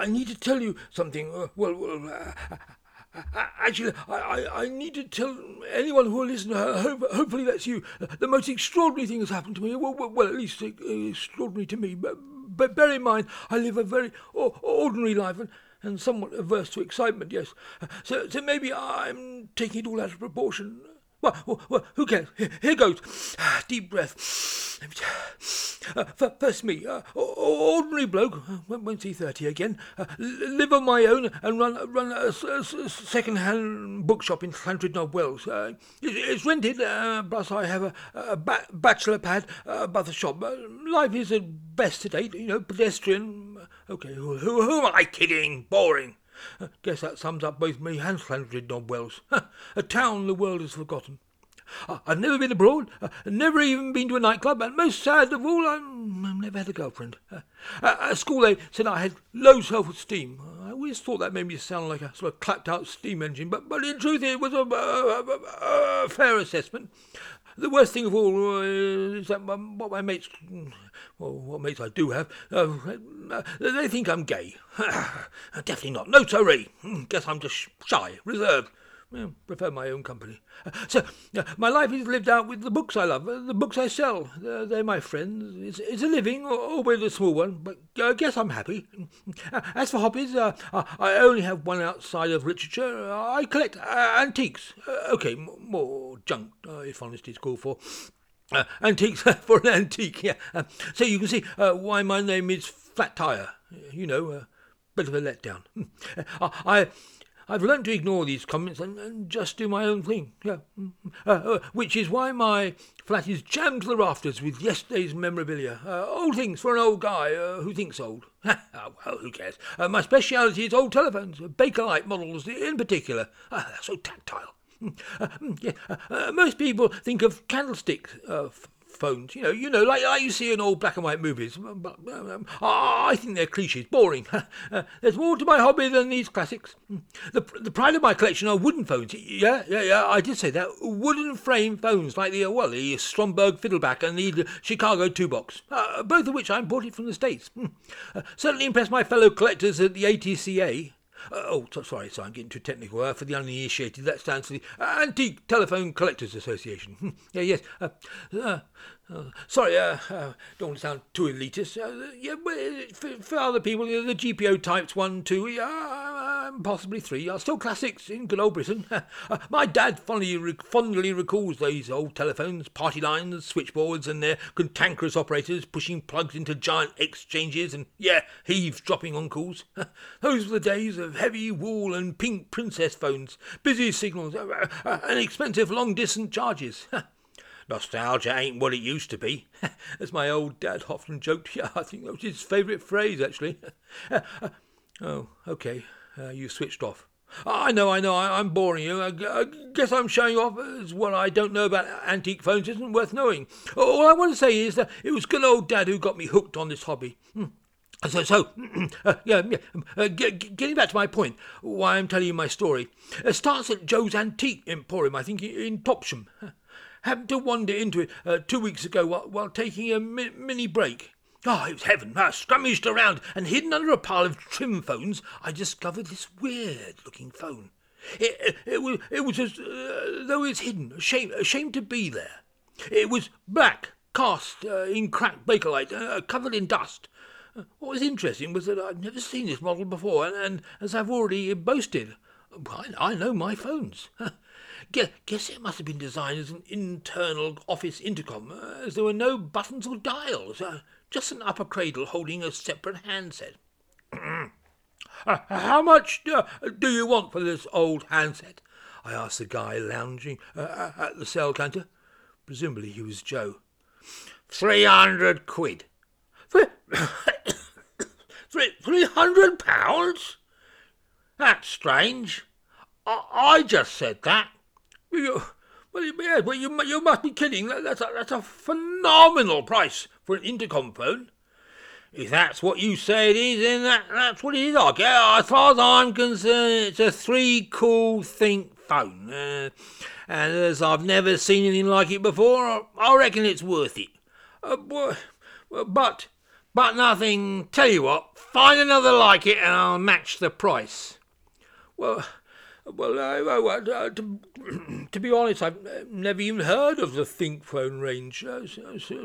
I need to tell you something. Uh, well, well uh, uh, actually, I, I, I, need to tell anyone who will listen. Uh, hope, hopefully, that's you. Uh, the most extraordinary thing has happened to me. Well, well, well at least extraordinary to me. But, but bear in mind, I live a very ordinary life and, and somewhat averse to excitement. Yes, so so maybe I'm taking it all out of proportion. Well, well, who cares? Here goes. Deep breath. Uh, first me, uh, ordinary bloke, uh, won't 30 again, uh, live on my own and run run a, a, a second-hand bookshop in Llandrindod Wells. Uh, it, it's rented, uh, plus I have a, a ba- bachelor pad above the shop. Life is at best to date, you know, pedestrian. Okay, who, who, who am I kidding? Boring. Guess that sums up both me and Llandrindod Wells. a town the world has forgotten. I've never been abroad, never even been to a nightclub, and most sad of all, I've never had a girlfriend. Uh, at school they said I had low self-esteem. I always thought that made me sound like a sort of clapped-out steam engine, but, but in truth it was a, a, a, a fair assessment. The worst thing of all uh, is that what my mates, well, what mates I do have, uh, uh, they think I'm gay. Definitely not. No, sorry. Hmm, guess I'm just shy, reserved. Well, prefer my own company. Uh, so, uh, my life is lived out with the books I love, uh, the books I sell. Uh, they're my friends. It's, it's a living, albeit a small one, but I guess I'm happy. Uh, as for hobbies, uh, I only have one outside of literature. I collect antiques. okay, m- more junk, if honesty is called for. antiques for an antique, yeah. so you can see why my name is Flat Tire. You know, a bit of a letdown. I I've learnt to ignore these comments and, and just do my own thing. Yeah. Uh, uh, which is why my flat is jammed to the rafters with yesterday's memorabilia. Uh, old things for an old guy uh, who thinks old. oh, well, who cares? Uh, my speciality is old telephones, Bakelite models in particular. Ah, they're so tactile. Uh, yeah, most people think of candlestick phones. You know, you know, like, like you see in old black and white movies. But um, I think they're cliches, boring. uh, there's more to my hobby than these classics. The the pride of my collection are wooden phones. Yeah, yeah, yeah. I did say that wooden frame phones, like the uh, well, the Stromberg Fiddleback and the Chicago Two Box, uh, both of which I imported from the states. Uh, certainly impressed my fellow collectors at the ATCA. Uh, oh, so, sorry, so I'm getting too technical. Uh, for the uninitiated, that stands for the Antique Telephone Collectors Association. yeah, yes. Uh, uh, uh, sorry, uh, don't want to sound too elitist. Yeah, for, for, other people, the GPO types one, two, yeah, possibly three are still classics in good old Britain. Uh, my dad fondly, fondly recalls those old telephones, party lines, switchboards, and their cantankerous operators pushing plugs into giant exchanges and, yeah, eavesdropping on calls. those were the days of heavy wool and pink princess phones, busy signals, uh, and expensive long distance charges. Nostalgia ain't what it used to be. As my old dad often joked, yeah, I think that was his favourite phrase, actually. oh, okay, uh, you switched off. I know, I know, I, am boring you. I, I, guess I'm showing off as what I don't know about antique phones isn't worth knowing. All I want to say is that it was good old Dad who got me hooked on this hobby. Hmm. So, so uh, yeah, yeah uh, get, getting back to my point, why I'm telling you my story. It starts at Joe's Antique Emporium, I think, in Topsham. Happened to wander into it uh, two weeks ago while, while taking a mi- mini break. Oh, it was heaven. I scrummaged around and hidden under a pile of trim phones, I discovered this weird looking phone. It, it, it was, it was as uh, though it's hidden, ashamed, ashamed to be there. It was black, cast uh, in cracked bakelite, uh, covered in dust. Uh, what was interesting was that I'd never seen this model before, and, and as I've already boasted, I, I know my phones. Guess it must have been designed as an internal office intercom, uh, as there were no buttons or dials, uh, just an upper cradle holding a separate handset. uh, how much uh, do you want for this old handset? I asked the guy lounging uh, uh, at the cell counter. Presumably he was Joe. Three hundred quid. Three, hundred pounds? That's strange. I, I just said that. You, well, yeah, well, you, you must be kidding. That's a, that's a phenomenal price for an intercom phone. If that's what you say it is, then that, that's what it is. I guess. As far as I'm concerned, it's a three call think phone. Uh, and as I've never seen anything like it before, I reckon it's worth it. Uh, but, But nothing. Tell you what, find another like it and I'll match the price. Well, well, uh, well uh, to, to, be honest, I've uh, never even heard of the Think Phone range. Uh,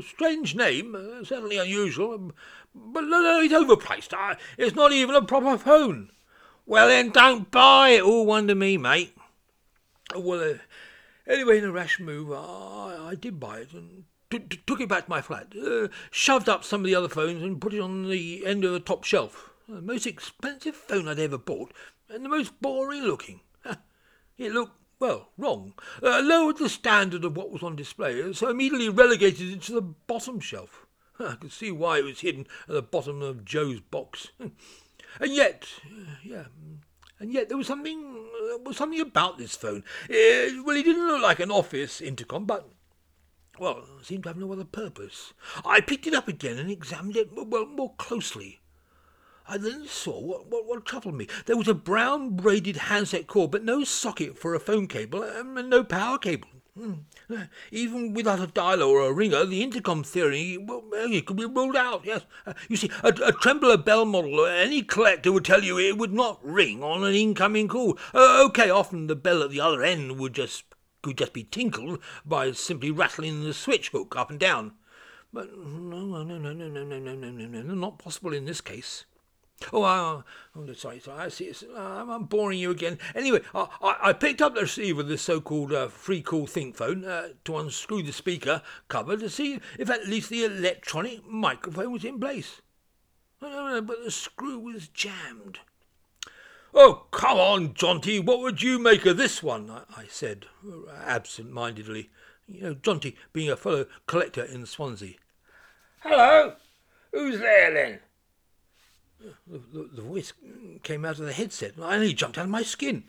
strange name, uh, certainly unusual, um, but no, no, it's overpriced. it's not even a proper phone. Well, then don't buy it. All one to me, mate. Well, uh, anyway, in a rash move, I, I did buy it and t- t- took it back to my flat, shoved up some of the other phones and put it on the end of the top shelf. The most expensive phone I'd ever bought, and the most boring looking. It looked, well, wrong. Uh, lowered the standard of what was on display, so immediately relegated it to the bottom shelf. I could see why it was hidden at the bottom of Joe's box. And yet, uh, yeah, and yet there was something, uh, was something about this phone. Uh, well, it didn't look like an office intercom, but well, seemed to have no other purpose. I picked it up again and examined it well more closely. I then saw what, what, what troubled me. There was a brown braided handset cord, but no socket for a phone cable um, and no power cable. Hmm. Even without a dialer or a ringer, the intercom theory well, it could be ruled out. Yes, uh, you see, a, a trembler bell model, any collector would tell you it would not ring on an incoming call. Uh, okay, often the bell at the other end would just could just be tinkled by simply rattling the switch hook up and down. But no, no, no, no, no, no, no, no, no, not possible in this case. Oh, I'm sorry, sorry. I see. Uh, I'm boring you again. Anyway, I, I, I picked up the receiver of the so-called uh, free call think phone uh, to unscrew the speaker cover to see if at least the electronic microphone was in place. Oh, but the screw was jammed. Oh, come on, Jonty. What would you make of this one? I, I said, absent-mindedly. You know, Jonty being a fellow collector in Swansea. Hello. Who's there then? The, the, the, voice came out of the headset, and I nearly jumped out of my skin.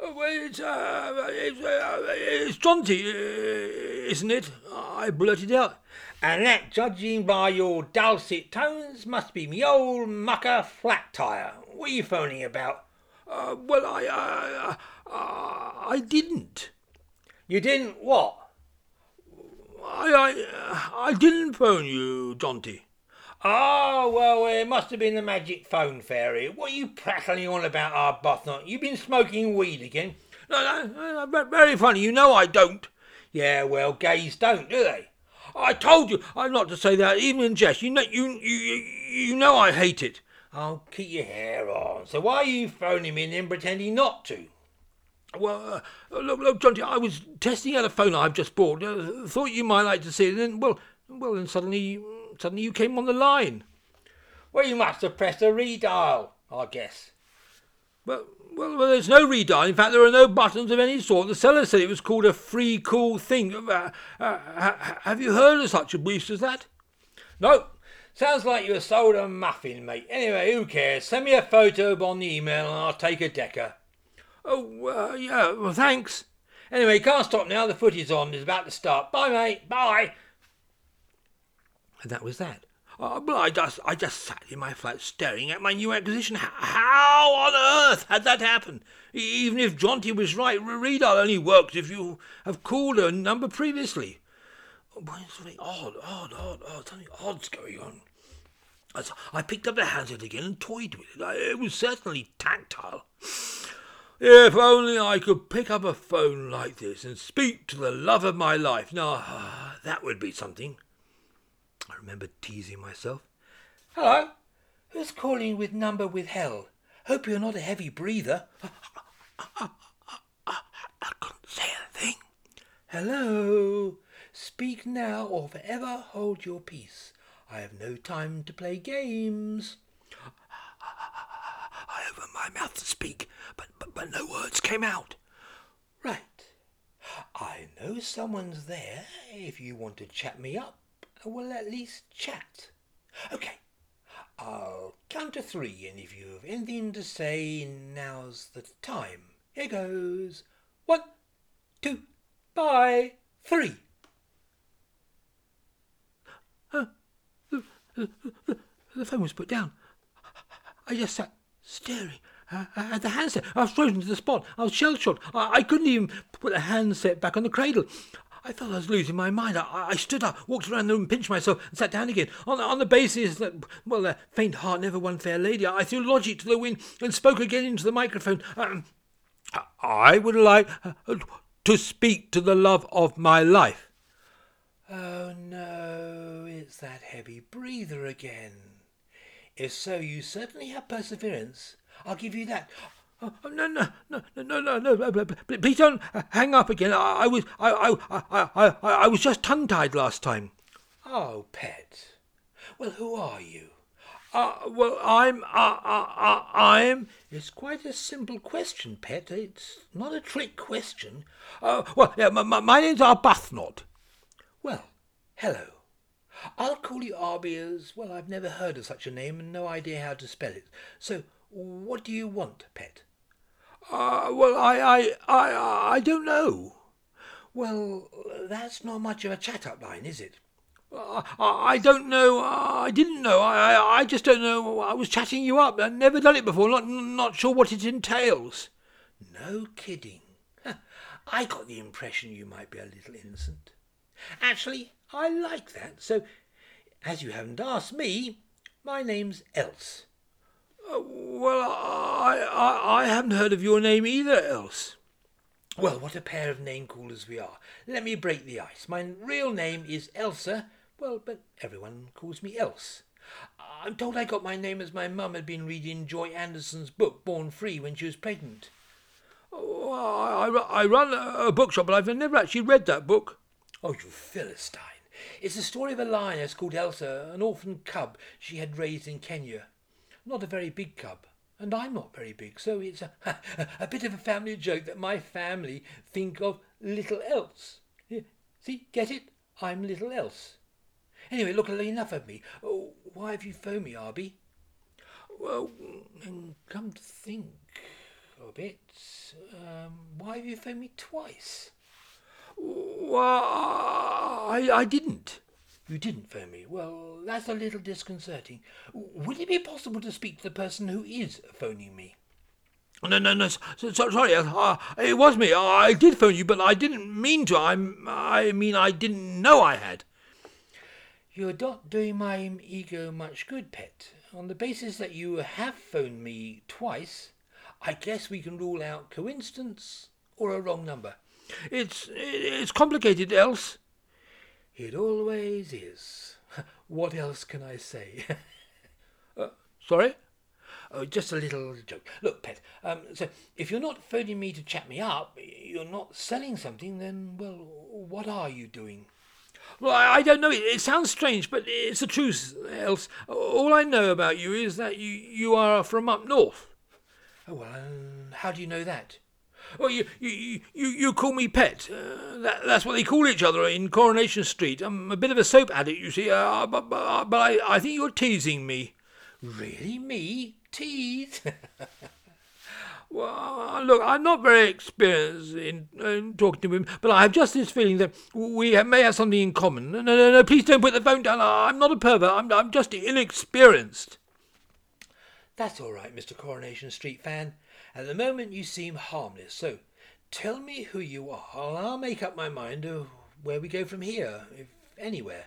Oh, it's, uh, it's, uh, it's Jonty, uh, isn't it? I blurted out. And that, judging by your dulcet tones, must be me old mucker flat tire. What are you phoning about? Uh, well, I, uh, uh, I didn't. You didn't what? I, I, I didn't phone you, Jonty. Oh, well, it must have been the magic phone fairy. What are you prattling on about, Arbuthnot? You've been smoking weed again? No, no, no, very funny. You know I don't. Yeah, well, gays don't, do they? I told you I'm not to say that, even in jest. You know, you, you, you know I hate it. Oh, keep your hair on. So why are you phoning me and then pretending not to? Well, uh, look, look, John, I was testing out a phone I've just bought. Uh, thought you might like to see it, and then, well, well, then suddenly Suddenly you came on the line. Well, you must have pressed a redial, I guess. Well, well, well, there's no redial. In fact, there are no buttons of any sort. The seller said it was called a free call thing. Uh, uh, have you heard of such a beast as that? No. Sounds like you were sold a muffin, mate. Anyway, who cares? Send me a photo on the email and I'll take a decker. Oh, uh, yeah, well, thanks. Anyway, can't stop now. The footy's on. It's about to start. Bye, mate. Bye. And that was that. Oh, but I just, I just sat in my flat staring at my new acquisition. How on earth had that happened? Even if Jonty was right, redial only works if you have called a number previously. Oh, something odd, odd, odd, odd, something odd's going on. I picked up the handset again and toyed with it. It was certainly tactile. If only I could pick up a phone like this and speak to the love of my life. Now, ah, that would be something. I remember teasing myself. Hello? Who's calling with number withheld? Hope you're not a heavy breather. I couldn't say a thing. Hello? Speak now or forever hold your peace. I have no time to play games. I opened my mouth to speak, but, but, but no words came out. Right. I know someone's there if you want to chat me up we'll at least chat. Okay, I'll count to three, and if you have anything to say, now's the time. Here goes. One, two, bye, three. The, phone was put down. I just sat staring at the handset. I was frozen to the spot. I was shell shocked. I couldn't even put the handset back on the cradle. I felt I was losing my mind. I, I stood up, walked around the room, pinched myself, and sat down again. On, on the basis that, well, a faint heart never won fair lady, I threw logic to the wind and spoke again into the microphone. Um, I would like uh, to speak to the love of my life. Oh no, it's that heavy breather again. If so, you certainly have perseverance. I'll give you that. Oh, no, no, no, no, no, no, please don't hang up again. I, I was, I, I, I, I, I was just tongue-tied last time. Oh, pet. Well, who are you? Uh, well, I'm, uh, uh, uh, I'm. It's quite a simple question, pet. It's not a trick question. Uh, well, yeah, my, my name's Arbuthnot. Well, hello. I'll call you Arby as well. I've never heard of such a name and no idea how to spell it. So, what do you want, pet? Uh, well, I, I, I, I don't know. Well, that's not much of a chat-up line, is it? Uh, I don't know. I didn't know. I, I, I just don't know. I was chatting you up. I've never done it before. Not, not sure what it entails. No kidding. I got the impression you might be a little innocent. Actually, I like that. So, as you haven't asked me, my name's Else. Uh, well, I, I, I haven't heard of your name either, Else. Well, what a pair of name callers we are. Let me break the ice. My real name is Elsa. Well, but everyone calls me Else. I'm told I got my name as my mum had been reading Joy Adamson's book, Born Free, when she was pregnant. Oh, I, I, I run a bookshop, but I've never actually read that book. Oh, you Philistine. It's the story of a lioness called Elsa, an orphan cub she had raised in Kenya. Not a very big cub, and I'm not very big, so it's a, a bit of a family joke that my family think of little else. See, get it? I'm little else. Anyway, look, enough of me. Oh, why have you phoned me, Arby? Well, and come to think of it, um, why have you phoned me twice? Well, I, I didn't. You didn't phone me. Well, that's a little disconcerting. Would it be possible to speak to the person who is phoning me? No, no, no. So, so, sorry, uh, it was me. I did phone you, but I didn't mean to. I, I mean, I didn't know I had. You're not doing my ego much good, pet. On the basis that you have phoned me twice, I guess we can rule out coincidence or a wrong number. It's it's complicated, Else. It always is. What else can I say? uh, sorry? Oh, just a little joke. Look, pet. Um, so if you're not phoning me to chat me up, you're not selling something. Then, well, what are you doing? Well, I, I don't know. It, it, sounds strange, but it's the truth. Else, all I know about you is that you you are from up north. Oh well, um, how do you know that? Well, you you you, you call me Pet. Uh, that, that's what they call each other in Coronation Street. I'm a bit of a soap addict, you see, uh, but, but, but I, I think you're teasing me. Really? Me? Tease? well, look, I'm not very experienced in, in, talking to women, but I have just this feeling that we may have something in common. No, no, no, please don't put the phone down. I'm not a pervert. I'm, I'm just inexperienced. That's all right, Mr. Coronation Street fan. At the moment you seem harmless, so tell me who you are, and I'll make up my mind of where we go from here, if anywhere.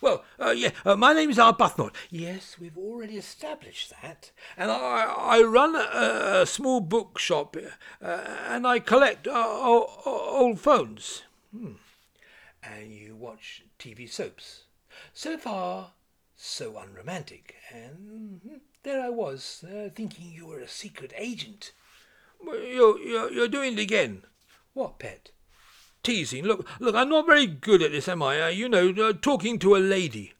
Well, uh, yeah, uh, my name's Arbuthnot. Yes, we've already established that. And I, I run a, a small bookshop, uh, and I collect uh, old phones. Hmm. And you watch TV soaps. So far, so unromantic. And hmm, there I was, uh, thinking you were a secret agent. You're, you're, you're doing it again. What, pet? Teasing. Look, look, I'm not very good at this, am I? Uh, you know, uh, talking to a lady.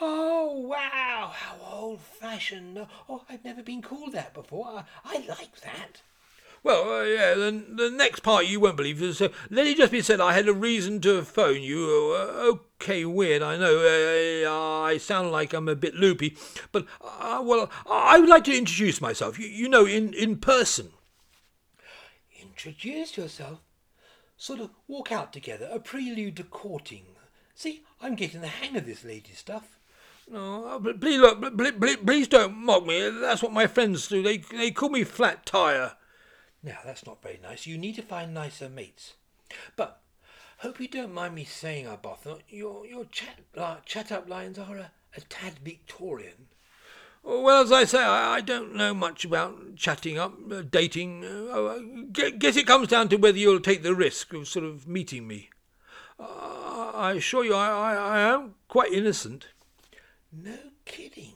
Oh, wow, how old-fashioned. Oh, I've never been called that before. I, I like that. Well, uh, yeah, the, the next part you won't believe. So let it just be said I had a reason to phone you. Uh, okay, weird, I know. Uh, I sound like I'm a bit loopy. But, uh, well, I would like to introduce myself, you, you know, in, in person introduce yourself. Sort of walk out together, a prelude to courting. See, I'm getting the hang of this lady stuff. No, please, look, please, please don't mock me. That's what my friends do. They, they call me Flat Tire. Now, that's not very nice. You need to find nicer mates. But Hope you don't mind me saying, Arbuthnot, your, your chat, uh, chat up lines are a, a tad Victorian. Well, as I say, I, I don't know much about chatting up, uh, dating. Uh, I guess it comes down to whether you'll take the risk of sort of meeting me. Uh, I assure you, I, I, I am quite innocent. No kidding.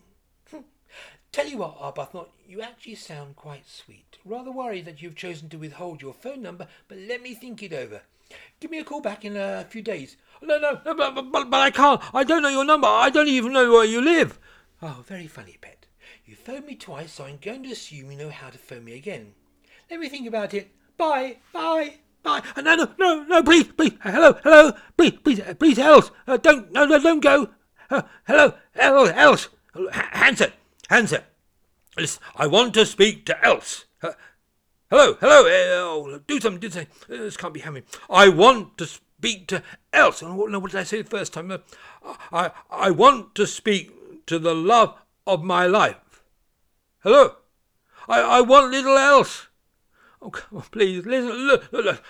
Tell you what, Arbuthnot, you actually sound quite sweet. Rather worried that you've chosen to withhold your phone number, but let me think it over. Give me a call back in a few days. No, no, no but, but, but I can't. I don't know your number. I don't even know where you live. Oh, very funny, pet. You phoned me twice, so I'm going to assume you know how to phone me again. Let me think about it. Bye, bye, bye. Uh, no, no, no, no, please, please. Uh, hello, hello, please, please, uh, please, else. Uh, don't, no, no, don't go. Uh, hello, hello, else. Answer, answer. Listen, I want to speak to else. Uh, Hello, hello. Uh, oh, do something, do something. Uh, this can't be happening. I want to speak to else. Oh, no, what did I say the first time? Uh, I, I want to speak to the love of my life. Hello. I, I want little else. Oh, come on, please, listen,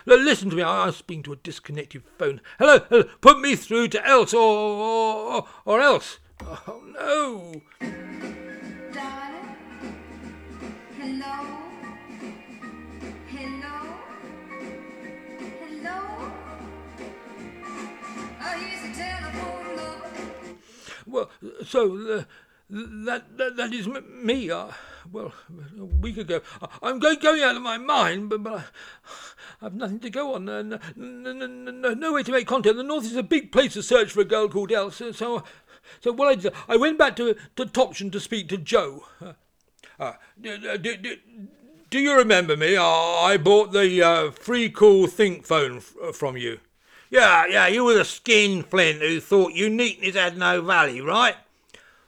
listen to me. I'm speaking to a disconnected phone. Hello, hello. Put me through to else or, or, or else. Oh, no. Darling. Hello? Well, so uh, that, that that is me. Uh, well, a week ago, I- I'm go- going out of my mind, but, but I, I've nothing to go on. Uh, no, no, way to make contact. The North is a big place to search for a girl called Else. So, so, what I did, I went back to to Topsham to speak to Joe. Uh, uh, do, do, you remember me? I bought the uh, free call think phone f- from you. Yeah, yeah, you were the skin flint who thought uniqueness had no value, right?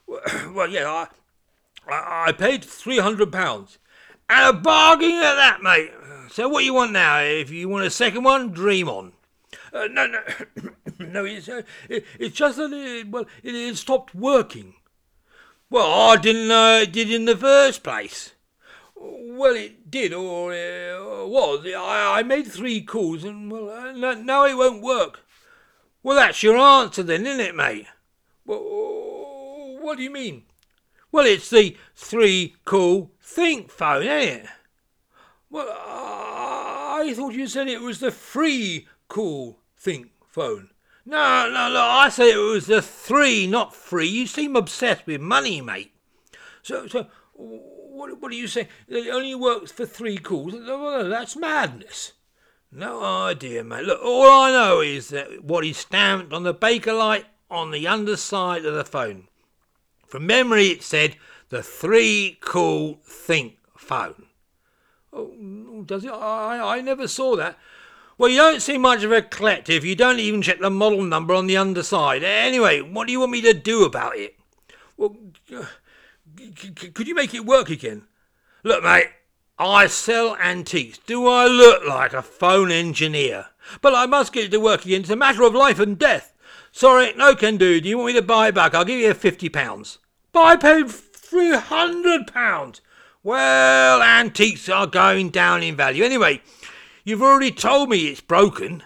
Well, yeah, I, I, I paid three hundred pounds, and a bargain at that, mate. So what you want now? If you want a second one, dream on. Uh, no, no, no. It's uh, it, it's just that it, well, it, it stopped working. Well, I didn't know it did in the first place. Well, it did, or uh, was. I, I made three calls, and well, uh, no- now it won't work. Well, that's your answer then, isn't it, mate? Well, what do you mean? Well, it's the three call think phone, ain't it? Well, I thought you said it was the free call think phone. No, no, no, I said it was the three, not free. You seem obsessed with money, mate. So, so, what, what do you say? It only works for three calls? That's madness. No idea, mate. Look, all I know is that what is stamped on the Bakelite on the underside of the phone. From memory, it said the three call think phone. Oh, does it? I, I never saw that. Well, you don't seem much of a collective. You don't even check the model number on the underside. Anyway, what do you want me to do about it? Well, could you make it work again? Look, mate, I sell antiques. Do I look like a phone engineer? But I must get it to work again. It's a matter of life and death. Sorry, no can do. Do you want me to buy it back? I'll give you fifty pounds. But I paid three hundred pounds. Well, antiques are going down in value. Anyway, you've already told me it's broken.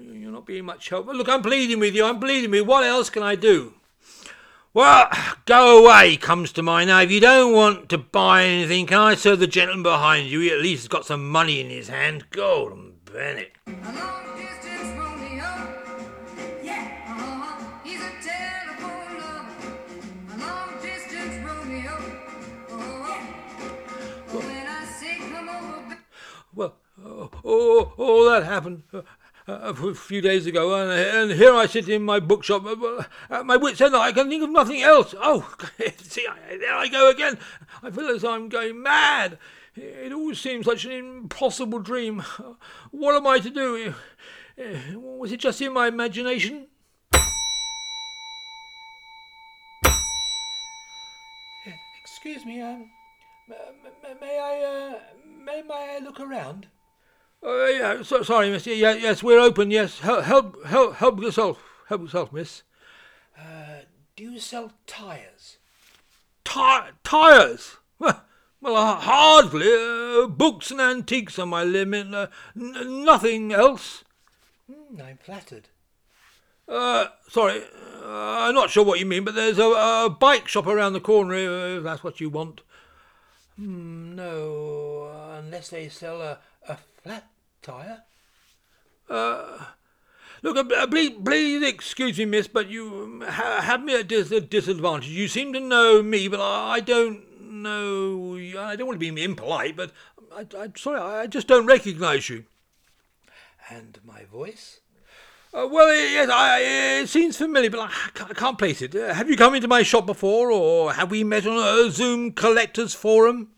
You're not being much help. Look, I'm pleading with you. I'm pleading with you. What else can I do? Well, go away comes to mind. Now, if you don't want to buy anything, can I serve the gentleman behind you? He at least has got some money in his hand. Golden Bennett. A long distance Romeo. Yeah, uh-huh. He's a telephone lover. A long distance Romeo. When I say come over, ba- Well, oh, oh, oh that happened uh, uh, a few days ago, and, here I sit in my bookshop uh, at my wits' end. I can think of nothing else. Oh, see, there I go again. I feel as I'm going mad. It all seems such an impossible dream. What am I to do? Uh, Was it just in my imagination? Excuse me, um, may I, uh, may I look around? Uh, yeah, so, sorry, miss. Yeah, yes, we're open. Yes, help, help, help, help yourself. Help yourself, miss. Uh, do you sell tyres? Tires. Well, well, uh, hardly. Uh, books and antiques are my limit. Uh, n- nothing else. Hmm, I'm flattered. Uh, sorry, uh, I'm not sure what you mean, but there's a, a bike shop around the corner if that's what you want. Hmm, no, unless they sell a, a flat tire. Look, uh, please, please excuse me, miss, but you um, ha- have me at a disadvantage. You seem to know me, but I, I don't know. you. I don't want to be impolite, but I, I'm sorry, I just don't recognise you. And my voice? Uh, well, yes, I, it seems familiar, but I can't, I can't place it. Uh, have you come into my shop before, or have we met on a Zoom collectors forum?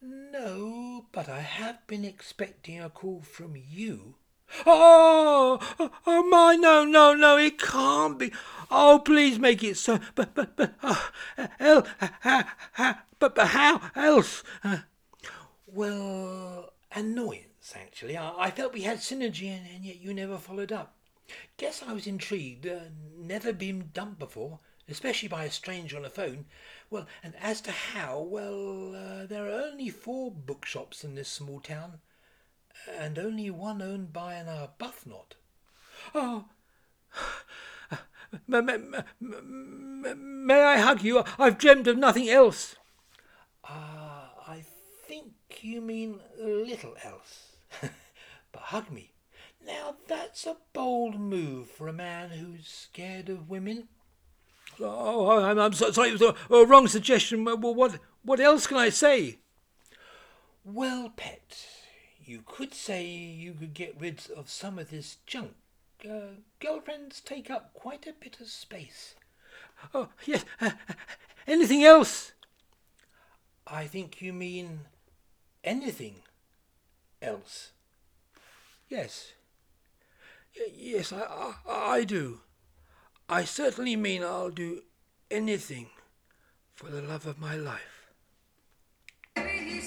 No, but I have been expecting a call from you. Oh, oh, my, no, no, no, it can't be. Oh, please make it so. But, but, but, oh, el, ha, ha, but, but how else? Uh, Well, annoyance, actually. I, I felt we had synergy, and, and yet you never followed up. Guess I was intrigued. Uh, never been dumped before, especially by a stranger on the phone. Well, and as to how, well, uh, there are only four bookshops in this small town, and only one owned by an Arbuthnot. oh. May, may, may, may I hug you? I've dreamed of nothing else. Ah, I think you mean little else. but hug me. Now that's a bold move for a man who's scared of women. Oh, I'm, I'm so, sorry, it was a, wrong suggestion. What, what else can I say? Well, pet, you could say you could get rid of some of this junk. Uh, girlfriends take up quite a bit of space. Oh, yes. Uh, anything else? I think you mean anything else. Yes. Y- yes, I, I, I do. I certainly mean I'll do anything for the love of my life. Baby,